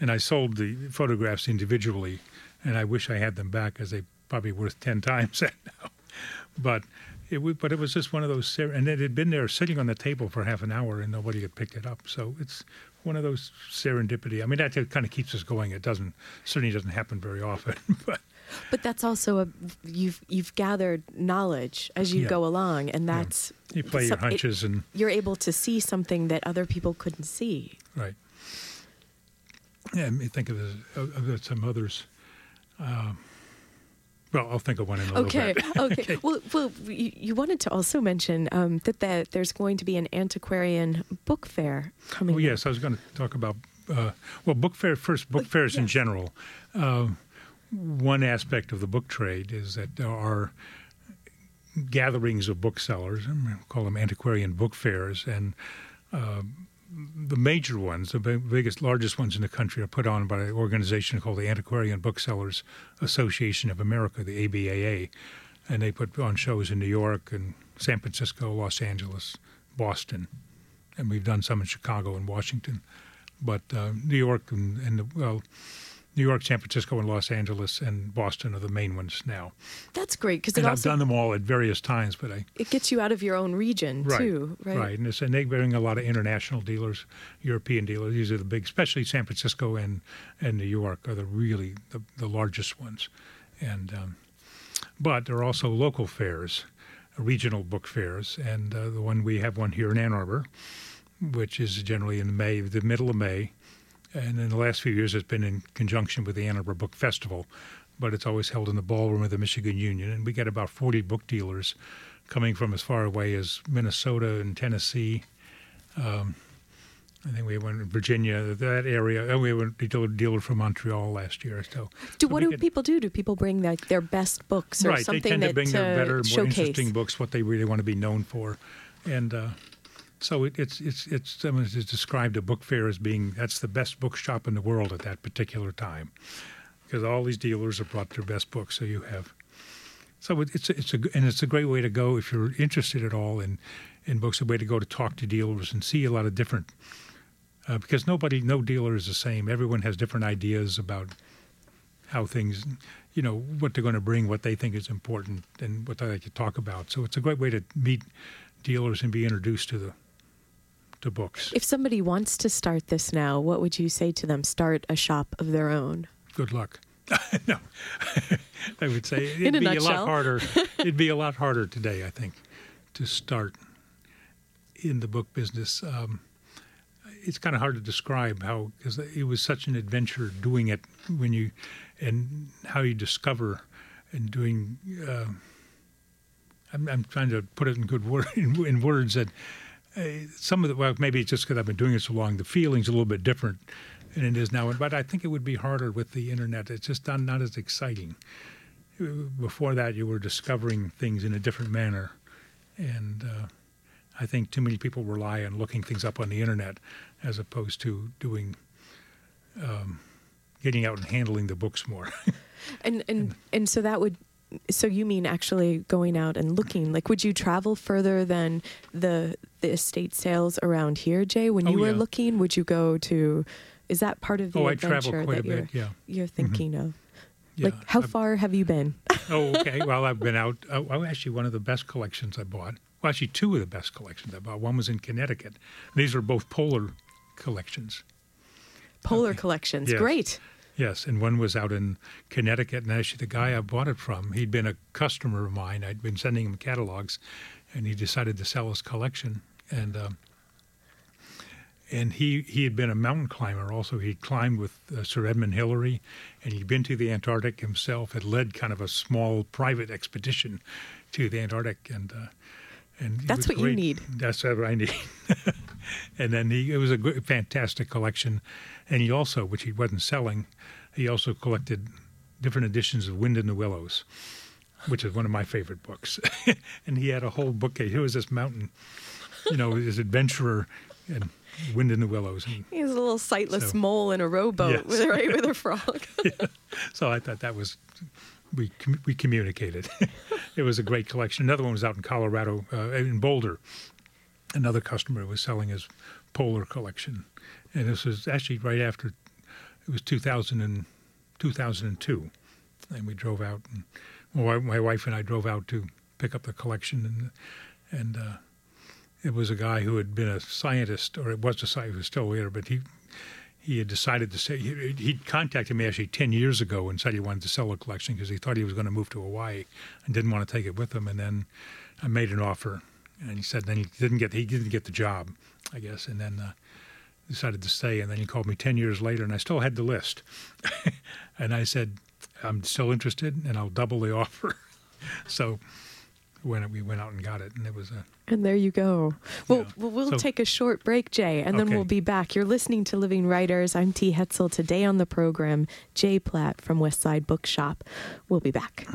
and I sold the photographs individually and I wish I had them back because they probably worth ten [laughs] times that now. But it w- but it was just one of those, ser- and it had been there sitting on the table for half an hour, and nobody had picked it up. So it's one of those serendipity. I mean, that kind of keeps us going. It doesn't certainly doesn't happen very often, [laughs] but But that's also a you've you've gathered knowledge as you Yeah. go along, and that's you play your some- it- hunches and you're able to see something that other people couldn't see. Right. Yeah, I mean, think of, this, of of some others. Um, well, I'll think of one in a little Okay, bit. [laughs] okay. okay. Well, well, you, you wanted to also mention um, that the, there's going to be an antiquarian book fair coming. Oh, yes, I was going to talk about, uh, well, book fair, first, book fairs in general. Uh, one aspect of the book trade is that there are gatherings of booksellers, call them antiquarian book fairs, and uh, the major ones, the biggest, largest ones in the country, are put on by an organization called the Antiquarian Booksellers Association of America, the ABAA, and they put on shows in New York and San Francisco, Los Angeles, Boston, and we've done some in Chicago and Washington, but uh, New York and, and the, well, New York, San Francisco, and Los Angeles and Boston are the main ones now. That's great because I've done them all at various times, but I it gets you out of your own region right, too, right? Right, and, it's, and they bring a lot of international dealers, European dealers. These are the big, especially San Francisco and and New York are the really the, the largest ones, and um, but there are also local fairs, regional book fairs, and uh, the one we have one here in Ann Arbor, which is generally in May, the middle of May, and in the last few years it's been in conjunction with the Ann Arbor Book Festival, but it's always held in the ballroom of the Michigan Union, and we get about 40 book dealers coming from as far away as Minnesota and Tennessee. Um, I think we went in Virginia, that area. And we went a dealer, from Montreal last year. So, Do so what do get- people do? Do people bring like their best books or right, something they tend that to bring their uh, better, more interesting books, what they really want to be known for, and uh, so it, it's it's it's someone has described a book fair as being that's the best bookshop in the world at that particular time, because all these dealers have brought their best books. So you have, so it, it's it's a and it's a great way to go if you're interested at all in in books. A way to go to talk to dealers and see a lot of different. Uh, because nobody, no dealer is the same. Everyone has different ideas about how things, you know, what they're going to bring, what they think is important, and what they like to talk about. So it's a great way to meet dealers and be introduced to the to books. If somebody wants to start this now, what would you say to them? Start a shop of their own. Good luck. [laughs] no, [laughs] I would say In it'd a be a lot harder. [laughs] it'd be a lot harder today, I think, to start in the book business. Um, it's kind of hard to describe how because it was such an adventure doing it when you and how you discover and doing. Uh, I'm, I'm trying to put it in good word in, in words that some of the well maybe it's just because I've been doing it so long. The feeling's a little bit different than it is now, but I think it would be harder with the internet. It's just not, not as exciting. Uh, Before that, you were discovering things in a different manner, and uh, I think too many people rely on looking things up on the internet as opposed to doing, um, getting out and handling the books more. [laughs] And and and so that would so you mean actually going out and looking like would you travel further than the the estate sales around here Jay when Oh, you were looking would you go to is that part of the Oh, adventure that you're bit, yeah. you're Mhm. thinking of Yeah, like how I've- far have you been [laughs] oh, okay. Well, I've been out. Oh, oh, actually, one of the best collections I bought. Well, actually, two of the best collections I bought. One was in Connecticut. These were both polar collections. polar collections Yes. great Yes, and one was out in Connecticut, and actually the guy I bought it from, he'd been a customer of mine. I'd been sending him catalogs, and he decided to sell his collection. And um, and he he had been a mountain climber. Also, He'd climbed with uh, Sir Edmund Hillary, and he'd been to the Antarctic himself. Had led kind of a small private expedition to the Antarctic, and uh, and That's what you need. That's what I need. [laughs] and then he it was a good, fantastic collection, and he also, which he wasn't selling, he also collected different editions of Wind in the Willows, which is one of my favorite books. [laughs] and he had a whole bookcase. Here was this mountain, you know, this adventurer and Wind in the Willows. And he's a little sightless So- mole in a rowboat Yes. with, right with a [laughs] frog so I thought that was we com- we communicated. [laughs] it was a great collection. Another one was out in Colorado, uh, in Boulder. Another customer was selling his polar collection, and this was actually right after it was 2000 and 2002. and we drove out. And my, my wife and I drove out to pick up the collection, and and uh, it was a guy who had been a scientist, or it was a scientist, he was still there, but he he had decided to say he, he'd contacted me actually 10 years ago and said he wanted to sell a collection because he thought he was going to move to Hawaii and didn't want to take it with him. And then I made an offer, and he said then he didn't get he didn't get the job, I guess, and then. Uh, decided to stay and then he called me 10 years later and I still had the list [laughs] and I said I'm still interested and I'll double the [laughs] offer so when we went out and got it and it was a And there you go. Well, Yeah. well we'll So- take a short break, Jay, and then Okay. we'll be back. You're listening to Living Writers. I'm T. Hetzel. Today on the program, Jay Platt from West Side Bookshop. We'll be back.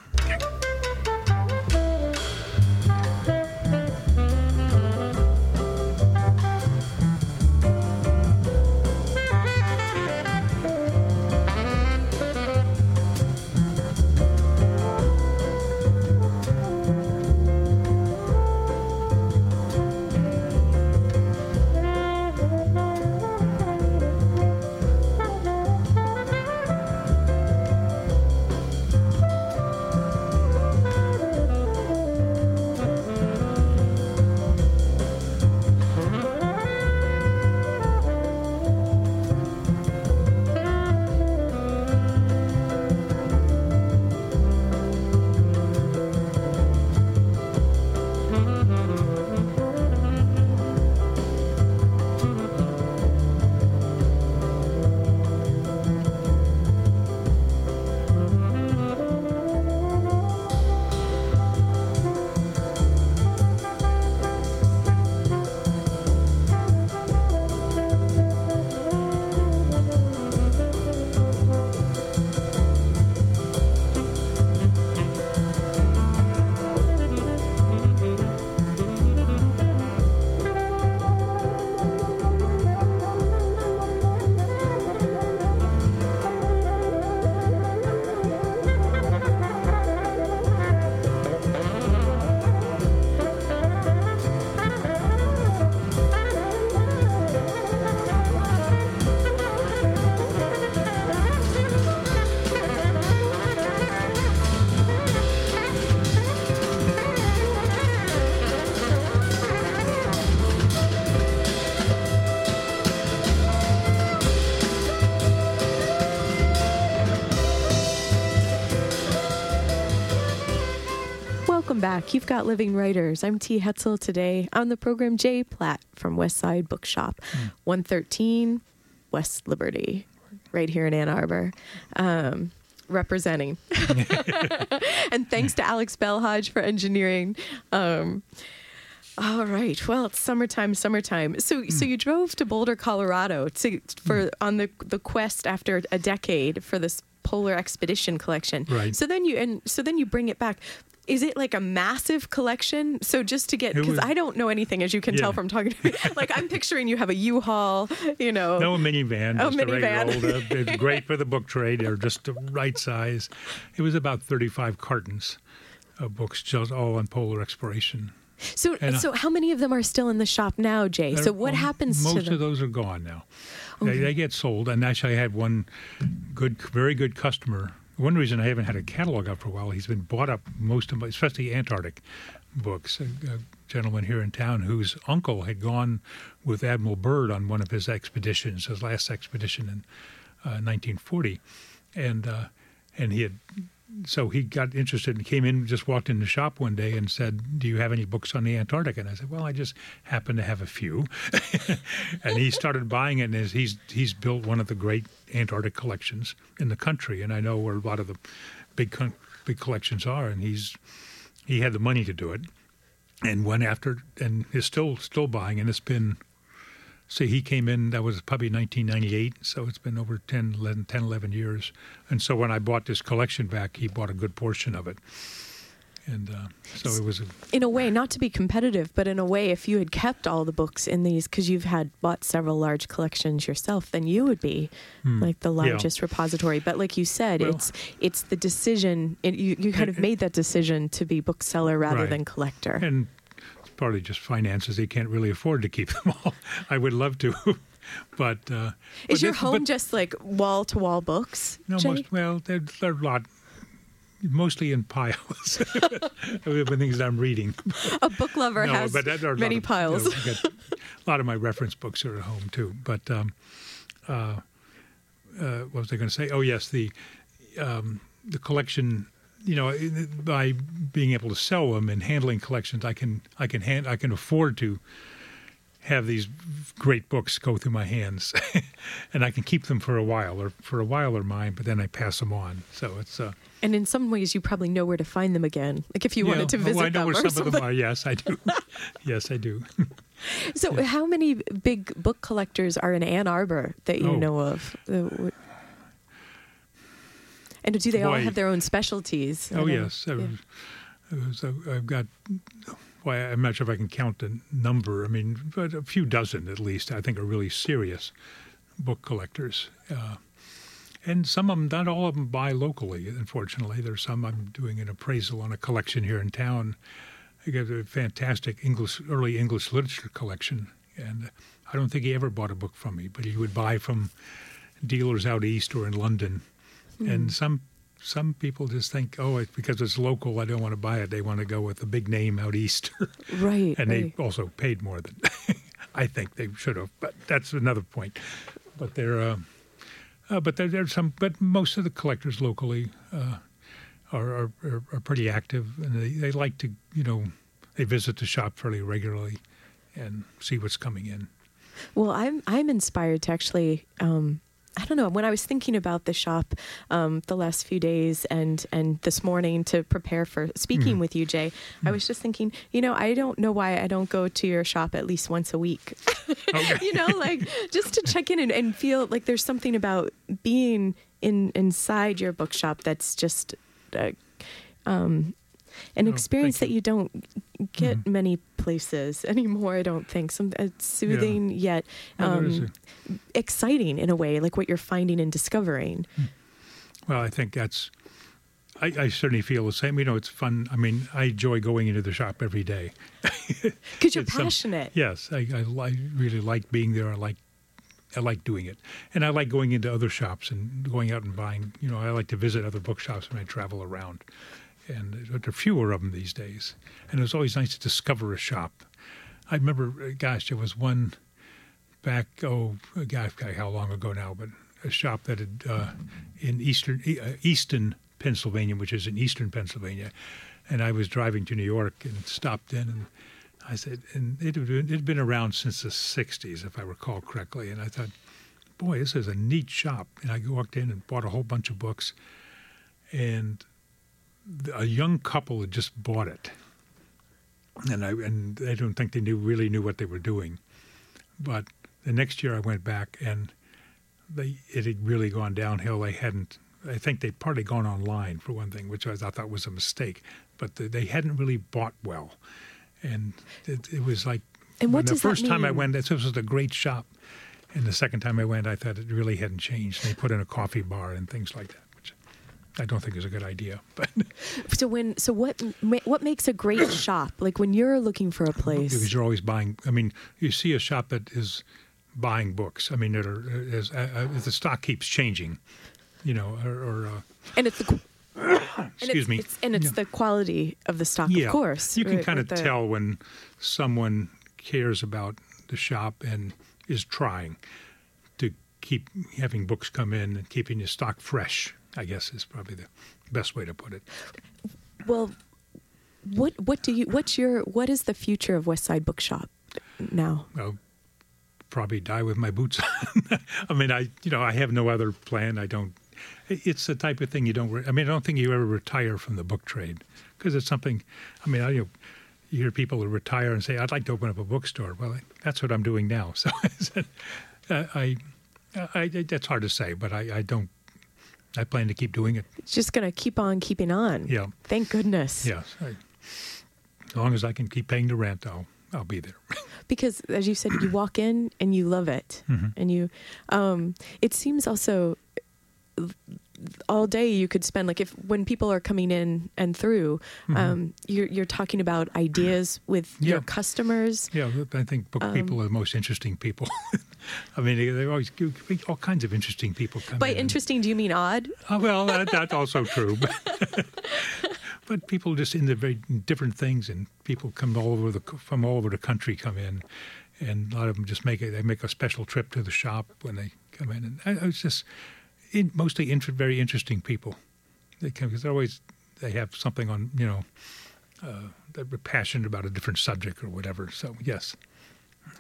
Back. You've got Living Writers. I'm T. Hetzel today on the program Jay Platt from West Side Bookshop, 113 West Liberty, right here in Ann Arbor. Um, representing. [laughs] and thanks to Alex Belhodge for engineering. Um, all right. Well, it's summertime, summertime. So, so you drove to Boulder, Colorado, to for on the the quest after a decade for this polar expedition collection. Right. So then you and so then you bring it back. Is it like a massive collection? So just to get because I don't know anything, as you can Yeah. tell from talking to me. [laughs] like I'm picturing you have a U-Haul, you know. No, a minivan. Oh, just a minivan. regular old, uh, it's [laughs] great for the book trade. They're just the right size. It was about 35 cartons of books, just all on polar exploration. So, And, uh, so how many of them are still in the shop now, Jay? So what well, happens Most to them? of those are gone now. They, they get sold. And actually, I had one good, very good customer. One reason I haven't had a catalog out for a while, he's been bought up most of my, especially Antarctic books. A, a gentleman here in town whose uncle had gone with Admiral Byrd on one of his expeditions, his last expedition in uh, 1940, and uh, and he had so he got interested and came in, just walked in the shop one day and said, "Do you have any books on the Antarctic?" And I said, "Well, I just happen to have a few." [laughs] and he started buying it, and he's he's built one of the great Antarctic collections in the country, and I know where a lot of the big big collections are, and he's he had the money to do it, and went after and is still still buying, and it's been. See, he came in, that was probably 1998, so it's been over 10 11, 10, 11 years. And so when I bought this collection back, he bought a good portion of it. And uh, so it was a, in a way, not to be competitive, but in a way, if you had kept all the books in these, because you've had bought several large collections yourself, then you would be Hmm. like the Yeah. largest repository. But like you said, Well- it's it's the decision. It, you you kind of made that decision to be bookseller rather Right. than collector. and partly just finances. They can't really afford to keep [laughs] them all. I would love to. [laughs] but uh, Is but your home but- just like wall to wall books? No, most well, there, there are a lot. mostly in piles [laughs] of things that I'm reading. A book lover No, has but there are a lot many of- piles. you know, got- a lot of my reference books are at home too. But um, uh, uh, what was I going to say? Oh yes, the um, the collection. You know, by being able to sell them and handling collections, I can I can hand I can afford to have these great books go through my hands, [laughs] and I can keep them for a while. Or for a while they're mine, but then I pass them on. So it's uh, And in some ways, you probably know where to find them again. Like if you yeah, wanted to visit I know them where or some of them are. Yes, I do. [laughs] yes, I do. So, how many big book collectors are in Ann Arbor that you Oh. know of? And do they all have their own specialties? Oh yes, yeah. was- so I've got. Well, I'm not sure if I can count the number. I mean, but a few dozen at least. I think are really serious book collectors, uh, and some of them, not all of them, buy locally. Unfortunately, there's some. I'm doing an appraisal on a collection here in town. I got a fantastic English, early English literature collection, and I don't think he ever bought a book from me, but he would buy from dealers out east or in London. And some some people just think, oh, it's because it's local, I don't want to buy it. They want to go with a big name out east, [laughs] Right. and right. they also paid more than [laughs] I think they should have. But that's another point. But there, uh, uh, but there, there's some. But most of the collectors locally uh, are, are, are are pretty active, and they, they like to, you know, they visit the shop fairly regularly and see what's coming in. Well, I'm I'm inspired to actually. Um, I don't know. When I was thinking about the shop um, the last few days and and this morning to prepare for speaking Mhm. with you, Jay, I was just thinking. You know, I don't know why I don't go to your shop at least once a week. [laughs] you know, like just to check in and, and feel like there's something about being in inside your bookshop that's just. Uh, um, an Oh, experience that you don't get mm-hmm. many places [laughs] anymore. I don't think. Some it's soothing yet No, there is um, exciting in a way, like what you're finding and discovering. Mm. Well, I think that's. I, I certainly feel the same. You know, it's fun. I mean, I enjoy going into the shop every day. [laughs] Because you're some- um, passionate. yes, I, I, li- really like being there. I like, I like doing it, and I like going into other shops and going out and buying. You know, I like to visit other bookshops when I travel around, and there are fewer of them these days. And it was always nice to discover a shop. I remember, uh, gosh, there was one back. Oh, gosh, how long ago now? But a shop that had uh, in eastern uh, Easton, Pennsylvania, which is in eastern Pennsylvania, and I was driving to New York and stopped in and. I said, and it had been, it had been around since the 60s, if I recall correctly. And I thought, boy, this is a neat shop. And I walked in and bought a whole bunch of books. And a young couple had just bought it. And I, and I don't think they knew, really knew what they were doing. But the next year I went back and they, it had really gone downhill. They hadn't, I think they'd partly gone online for one thing, which I thought was a mistake. But they- they hadn't really bought well and it, it was like And what when the does that first time I went, this was a great shop, and the second time I went, I thought it really hadn't changed. They put in a coffee bar and things like that, I don't think is a good idea. [laughs] But So when so what what makes a great [coughs] shop? Like when you're looking for a place. because you're always buying, I mean, you see a shop that is buying books. I mean, that are is, uh, uh, the stock keeps changing, you know, or, or uh, and it's the qu- [coughs] and excuse it's, me, it's, and it's Yeah. the quality of the stock, yeah, of course. You can right, kind of the- tell when someone cares about the shop and is trying to keep having books come in and keeping your stock fresh. I guess is probably the best way to put it. Well, what what do you what's your what is the future of West Side Bookshop now? I'll probably die with my boots [laughs] on. I mean, I you know I have no other plan. I don't. It's the type of thing you don't. Re- I mean, I don't think you ever retire from the book trade because it's something. I mean, I you, know, you hear people who retire and say, "I'd like to open up a bookstore." Well, that's what I'm doing now. [laughs] So I, I, I, that's hard to say, but I, I don't. I plan to keep doing it. It's just going to keep on keeping on. Yeah. Thank goodness. Yes. I, as long as I can keep paying the rent, I'll I'll be there. [laughs] because as you said you walk in and you love it Mhm. and you um it seems also all day you could spend like if when people are coming in and through, Mhm. um, you're you're talking about ideas with Yeah. your customers. Yeah, I think book Um, people are the most interesting people. [laughs] I mean, they they always all kinds of interesting people come By in. interesting, do you mean odd? Oh, well, that, [laughs] that's also true. But, [laughs] but people just in into very different things, and people come all over the from all over the country come in, and a lot of them just make it. They make a special trip to the shop when they come in, and I- it's just in, mostly inter, very interesting people. They come because always they have something on you know uh, they're passionate about a different subject or whatever. So yes.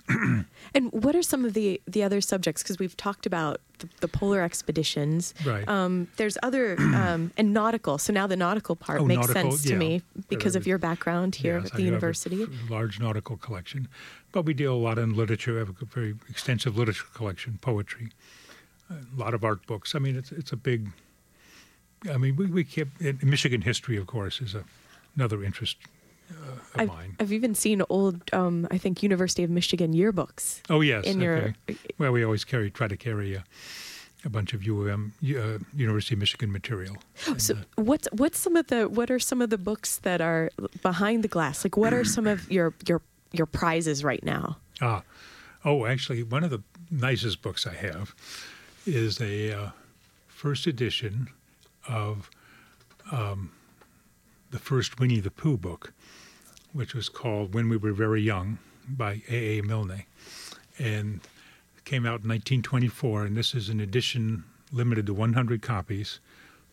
[clears throat] And what are some of the the other subjects? Because we've talked about the, the polar expeditions. Right. Um, there's other [clears throat] um, and nautical. So now the nautical part Oh, makes nautical, sense to yeah. me because of your background here Yes, at I the a university. large nautical collection, but we deal a lot in literature. We have a very extensive literature collection, poetry, a lot of art books. I mean, it's it's a big. I mean, we we keep and Michigan history, of course, is a, another interest uh, of I've, mine. I've even seen old, um, I think, University of Michigan yearbooks. Oh yes, in your well, we always carry try to carry a, a bunch of UM uh, University of Michigan material. So what's what's some of the what are some of the books that are behind the glass? Like what are some of [clears throat] your your your prizes right now? Ah, oh, actually, one of the nicest books I have is a uh, first edition of um, the first Winnie the Pooh book, which was called When We Were Very Young by A. A. Milne, and came out in 1924. And this is an edition limited to 100 copies,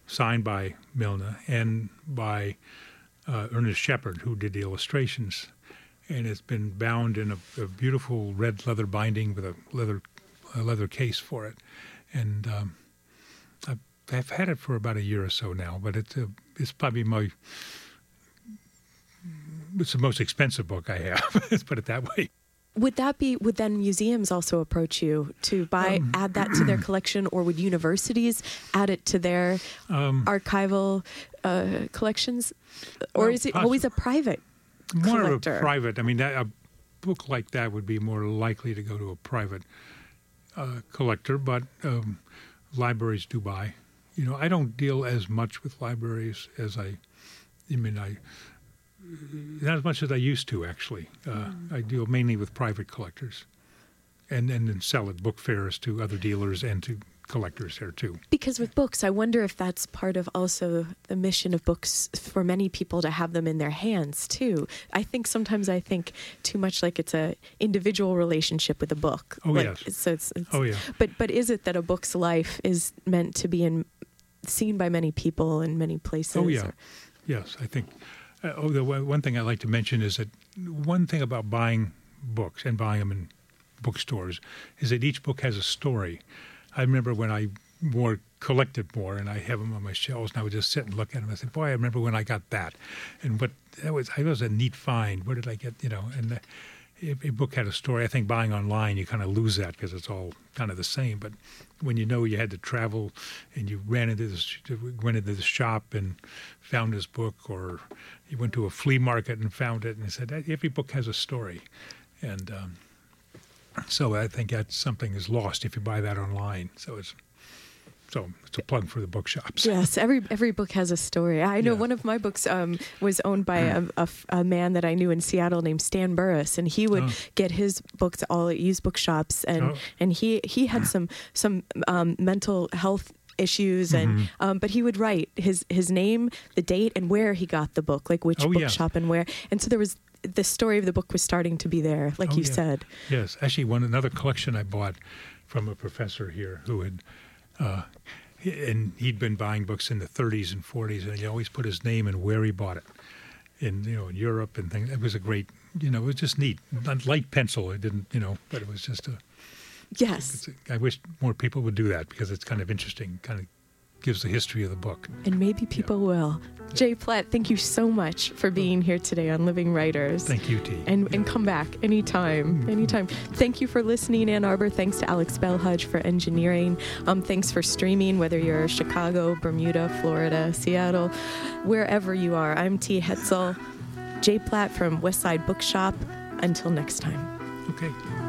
signed by Milne and by uh, Ernest Shepard, who did the illustrations and it's been bound in a, a beautiful red leather binding with a leather a leather case for it. And um, I've, I've had it for about a year or so now, but it's a, it's probably my it's the most expensive book I have. [laughs] Let's put it that way. Would that be would then museums also approach you to buy Um, add that to their [clears throat] collection, or would universities add it to their Um, archival uh, collections, or Well, is it always a private More collector? of a private. I mean, that, a book like that would be more likely to go to a private uh, collector, but um, libraries do buy. You know, I don't deal as much with libraries as I. I mean, I not as much as I used to actually. Uh, I deal mainly with private collectors, and and then sell at book fairs to other dealers and to collectors there too. Because with books, I wonder if that's part of also the mission of books for many people to have them in their hands too. I think sometimes I think too much like it's a individual relationship with a book. Oh, like, yes. So it's, it's, Oh, yeah. But but is it that a book's life is meant to be in seen by many people in many places? Oh yeah, or- yes. I think. Uh, oh, the one one thing I'd like to mention is that one thing about buying books and buying them in bookstores is that each book has a story. I remember when I more collected more, and I have them on my shelves, and I would just sit and look at them. I said, "Boy, I remember when I got that," and what that was. I was a neat find. Where did I get? You know, and. Uh, if a book had a story, I think buying online you kind of lose that because it's all kind of the same. But when you know you had to travel and you ran into this, went into the shop and found this book, or you went to a flea market and found it, and said every book has a story, and um, so I think that something is lost if you buy that online. So it's so it's a plug for the bookshops. Yes, every every book has a story. I know one of my books um, was owned by a a man that I knew in Seattle named Stan Burris, and he would Oh. get his books all at used bookshops, and Oh. and he he had some some um, mental health issues and Mhm. um, but he would write his his name the date and where he got the book like which Oh, yeah. bookshop and where and so there was the story of the book was starting to be there like Oh, you yeah. said Yes, actually, one another collection I bought from a professor here who had, uh, and he'd been buying books in the 30s and 40s, and he always put his name and where he bought it, in you know in Europe and things. It was a great, you know, it was just neat. Not light pencil, it didn't, you know, but it was just a. yes I wish more people would do that because it's kind of interesting. Kind of gives the history of the book. and maybe people will. Jay platt thank you so much for being here today on living writers. Thank you, T. and, and come back anytime anytime. Thank you for listening ann arbor. Thanks to alex belhudge for engineering. Um, thanks for streaming whether you're chicago bermuda florida seattle wherever you are. I'm t. Hetzel. Jay platt from westside bookshop. Until next time. Okay.